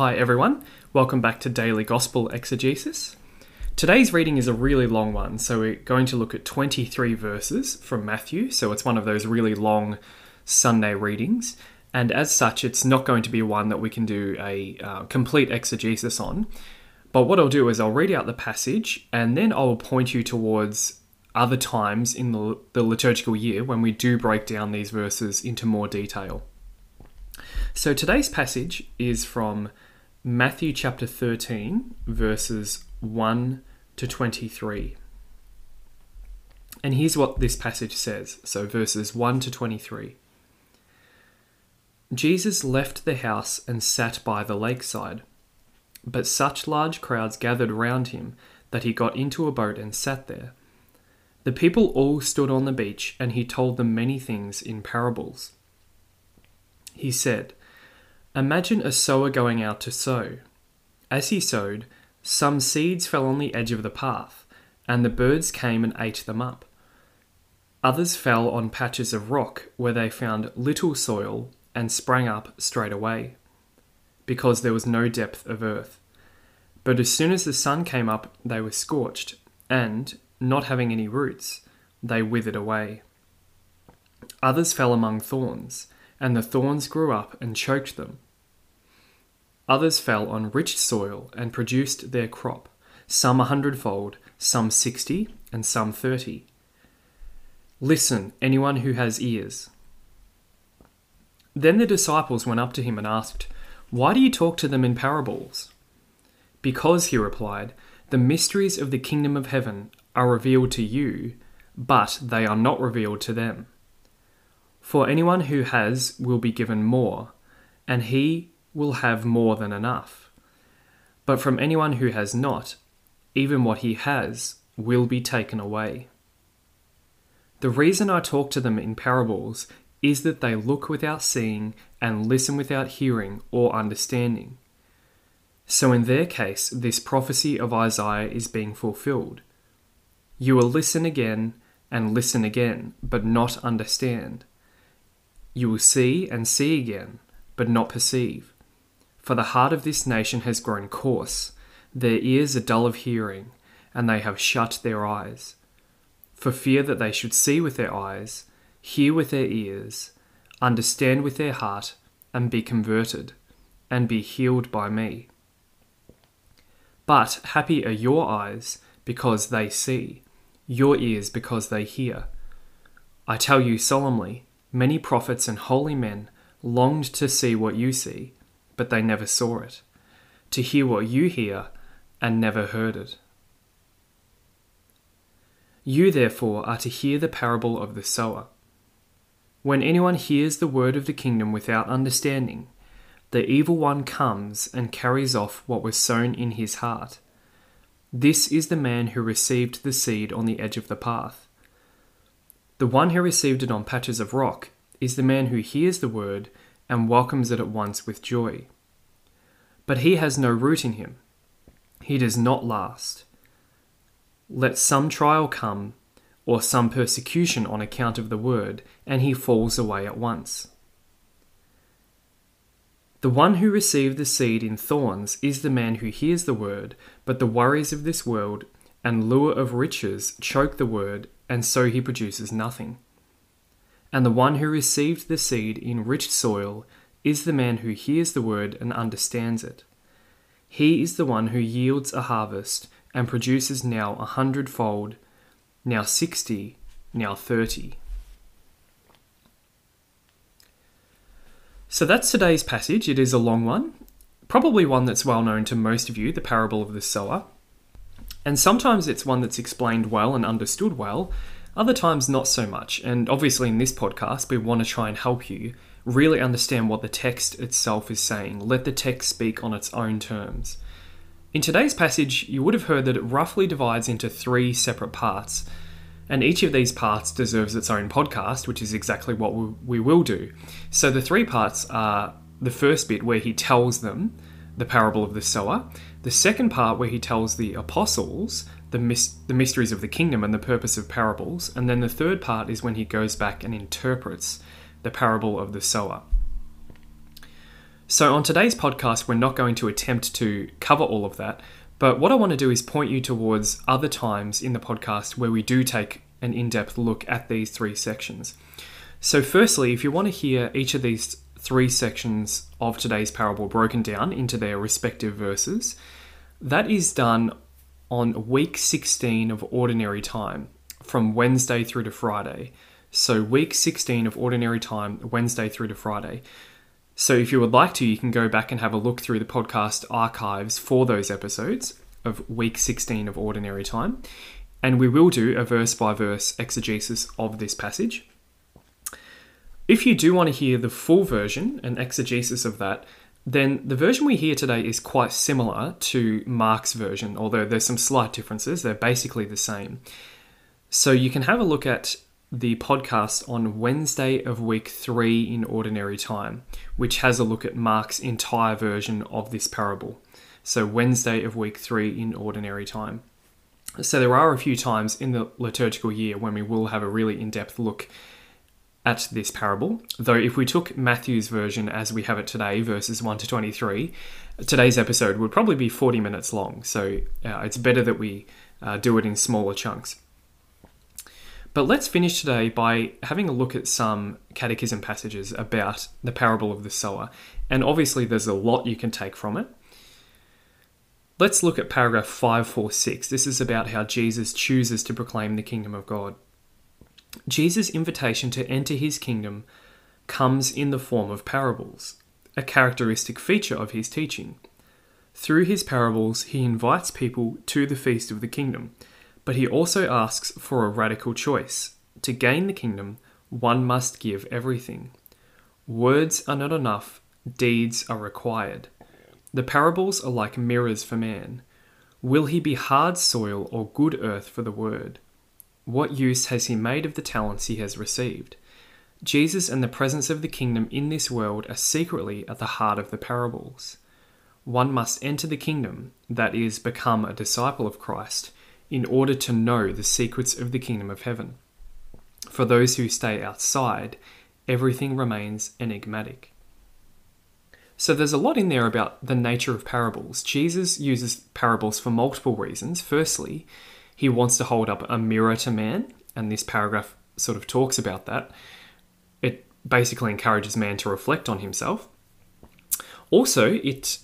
Hi, everyone. Welcome back to Daily Gospel Exegesis. Today's reading is a really long one, so we're going to look at 23 verses from Matthew. So it's one of those really long Sunday readings, and as such, it's not going to be one that we can do a uh, complete exegesis on. But what I'll do is I'll read out the passage, and then I'll point you towards other times in the, the liturgical year when we do break down these verses into more detail. So today's passage is from Matthew chapter 13, verses 1 to 23. And here's what this passage says. So, verses 1 to 23. Jesus left the house and sat by the lakeside. But such large crowds gathered round him that he got into a boat and sat there. The people all stood on the beach, and he told them many things in parables. He said, Imagine a sower going out to sow. As he sowed, some seeds fell on the edge of the path, and the birds came and ate them up. Others fell on patches of rock where they found little soil and sprang up straight away, because there was no depth of earth. But as soon as the sun came up, they were scorched, and, not having any roots, they withered away. Others fell among thorns and the thorns grew up and choked them. Others fell on rich soil and produced their crop, some a hundredfold, some sixty, and some thirty. Listen, anyone who has ears. Then the disciples went up to him and asked, Why do you talk to them in parables? Because, he replied, the mysteries of the kingdom of heaven are revealed to you, but they are not revealed to them. For anyone who has will be given more, and he will have more than enough. But from anyone who has not, even what he has will be taken away. The reason I talk to them in parables is that they look without seeing and listen without hearing or understanding. So, in their case, this prophecy of Isaiah is being fulfilled. You will listen again and listen again, but not understand. You will see and see again, but not perceive. For the heart of this nation has grown coarse, their ears are dull of hearing, and they have shut their eyes. For fear that they should see with their eyes, hear with their ears, understand with their heart, and be converted, and be healed by me. But happy are your eyes because they see, your ears because they hear. I tell you solemnly, Many prophets and holy men longed to see what you see, but they never saw it, to hear what you hear, and never heard it. You, therefore, are to hear the parable of the sower. When anyone hears the word of the kingdom without understanding, the evil one comes and carries off what was sown in his heart. This is the man who received the seed on the edge of the path. The one who received it on patches of rock is the man who hears the word and welcomes it at once with joy. But he has no root in him. He does not last. Let some trial come, or some persecution on account of the word, and he falls away at once. The one who received the seed in thorns is the man who hears the word, but the worries of this world and lure of riches choke the word, and so he produces nothing. And the one who received the seed in rich soil is the man who hears the word and understands it. He is the one who yields a harvest and produces now a hundredfold, now sixty, now thirty. So that's today's passage. It is a long one, probably one that's well known to most of you, the parable of the sower. And sometimes it's one that's explained well and understood well, other times not so much. And obviously, in this podcast, we want to try and help you really understand what the text itself is saying. Let the text speak on its own terms. In today's passage, you would have heard that it roughly divides into three separate parts, and each of these parts deserves its own podcast, which is exactly what we will do. So the three parts are the first bit where he tells them the parable of the sower, the second part, where he tells the apostles the, mis- the mysteries of the kingdom and the purpose of parables. And then the third part is when he goes back and interprets the parable of the sower. So, on today's podcast, we're not going to attempt to cover all of that, but what I want to do is point you towards other times in the podcast where we do take an in depth look at these three sections. So, firstly, if you want to hear each of these three sections of today's parable broken down into their respective verses, that is done on week 16 of ordinary time from Wednesday through to Friday. So, week 16 of ordinary time, Wednesday through to Friday. So, if you would like to, you can go back and have a look through the podcast archives for those episodes of week 16 of ordinary time. And we will do a verse by verse exegesis of this passage. If you do want to hear the full version and exegesis of that, then the version we hear today is quite similar to Mark's version, although there's some slight differences. They're basically the same. So you can have a look at the podcast on Wednesday of week three in ordinary time, which has a look at Mark's entire version of this parable. So, Wednesday of week three in ordinary time. So, there are a few times in the liturgical year when we will have a really in depth look at this parable. Though, if we took Matthew's version as we have it today, verses 1 to 23, today's episode would probably be 40 minutes long. So, uh, it's better that we uh, do it in smaller chunks. But let's finish today by having a look at some catechism passages about the parable of the sower. And obviously, there's a lot you can take from it. Let's look at paragraph 546. This is about how Jesus chooses to proclaim the kingdom of God. Jesus' invitation to enter his kingdom comes in the form of parables, a characteristic feature of his teaching. Through his parables, he invites people to the feast of the kingdom, but he also asks for a radical choice. To gain the kingdom, one must give everything. Words are not enough, deeds are required. The parables are like mirrors for man. Will he be hard soil or good earth for the word? What use has he made of the talents he has received? Jesus and the presence of the kingdom in this world are secretly at the heart of the parables. One must enter the kingdom, that is, become a disciple of Christ, in order to know the secrets of the kingdom of heaven. For those who stay outside, everything remains enigmatic. So there's a lot in there about the nature of parables. Jesus uses parables for multiple reasons. Firstly, he wants to hold up a mirror to man, and this paragraph sort of talks about that. It basically encourages man to reflect on himself. Also, it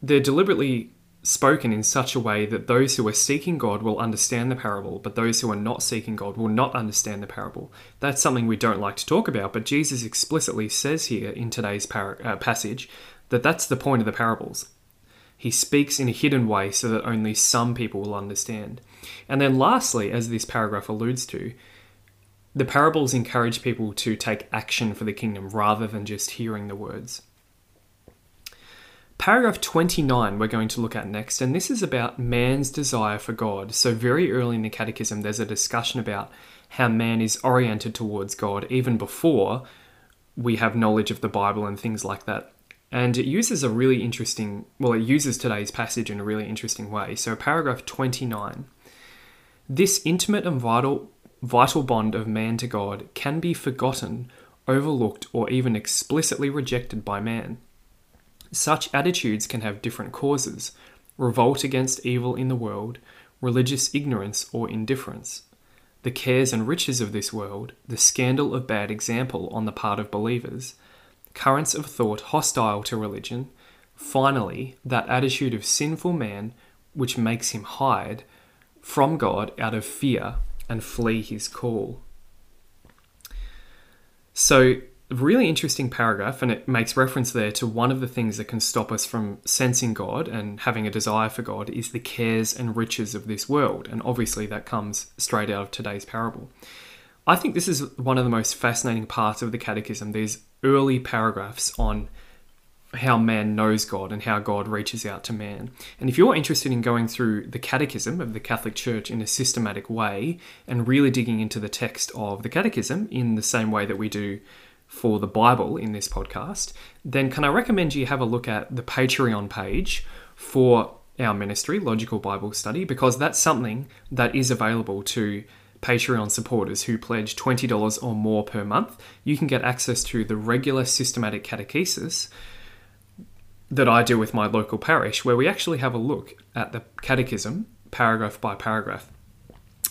they're deliberately spoken in such a way that those who are seeking God will understand the parable, but those who are not seeking God will not understand the parable. That's something we don't like to talk about, but Jesus explicitly says here in today's par- uh, passage that that's the point of the parables. He speaks in a hidden way so that only some people will understand. And then, lastly, as this paragraph alludes to, the parables encourage people to take action for the kingdom rather than just hearing the words. Paragraph 29 we're going to look at next, and this is about man's desire for God. So, very early in the Catechism, there's a discussion about how man is oriented towards God even before we have knowledge of the Bible and things like that. And it uses a really interesting, well, it uses today's passage in a really interesting way. So, paragraph 29 this intimate and vital, vital bond of man to God can be forgotten, overlooked, or even explicitly rejected by man. Such attitudes can have different causes revolt against evil in the world, religious ignorance, or indifference. The cares and riches of this world, the scandal of bad example on the part of believers, currents of thought hostile to religion, finally, that attitude of sinful man which makes him hide from God out of fear and flee his call. So, really interesting paragraph, and it makes reference there to one of the things that can stop us from sensing God and having a desire for God is the cares and riches of this world. And obviously, that comes straight out of today's parable. I think this is one of the most fascinating parts of the Catechism, these early paragraphs on how man knows God and how God reaches out to man. And if you're interested in going through the catechism of the Catholic Church in a systematic way and really digging into the text of the catechism in the same way that we do for the Bible in this podcast, then can I recommend you have a look at the Patreon page for our ministry, Logical Bible Study, because that's something that is available to Patreon supporters who pledge $20 or more per month. You can get access to the regular systematic catechesis that I do with my local parish, where we actually have a look at the catechism paragraph by paragraph.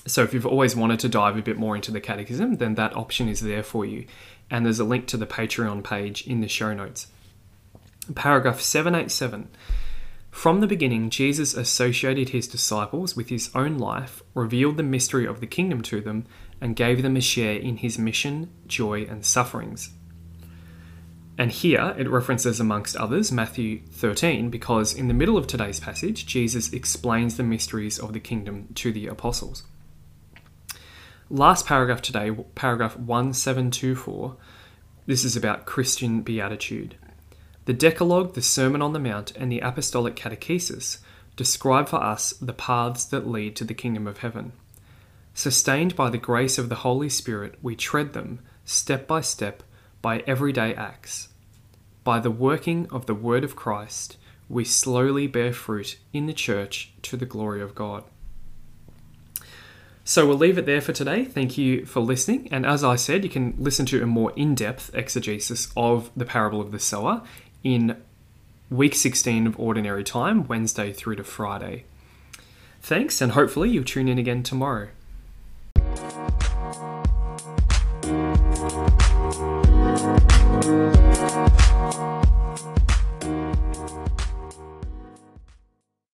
So if you've always wanted to dive a bit more into the catechism, then that option is there for you. And there's a link to the Patreon page in the show notes. Paragraph 787. From the beginning, Jesus associated his disciples with his own life, revealed the mystery of the kingdom to them, and gave them a share in his mission, joy, and sufferings. And here it references, amongst others, Matthew 13, because in the middle of today's passage, Jesus explains the mysteries of the kingdom to the apostles. Last paragraph today, paragraph 1724, this is about Christian beatitude. The Decalogue, the Sermon on the Mount, and the Apostolic Catechesis describe for us the paths that lead to the kingdom of heaven. Sustained by the grace of the Holy Spirit, we tread them, step by step, by everyday acts. By the working of the Word of Christ, we slowly bear fruit in the church to the glory of God. So we'll leave it there for today. Thank you for listening. And as I said, you can listen to a more in depth exegesis of the parable of the sower in week 16 of Ordinary Time, Wednesday through to Friday. Thanks, and hopefully you'll tune in again tomorrow.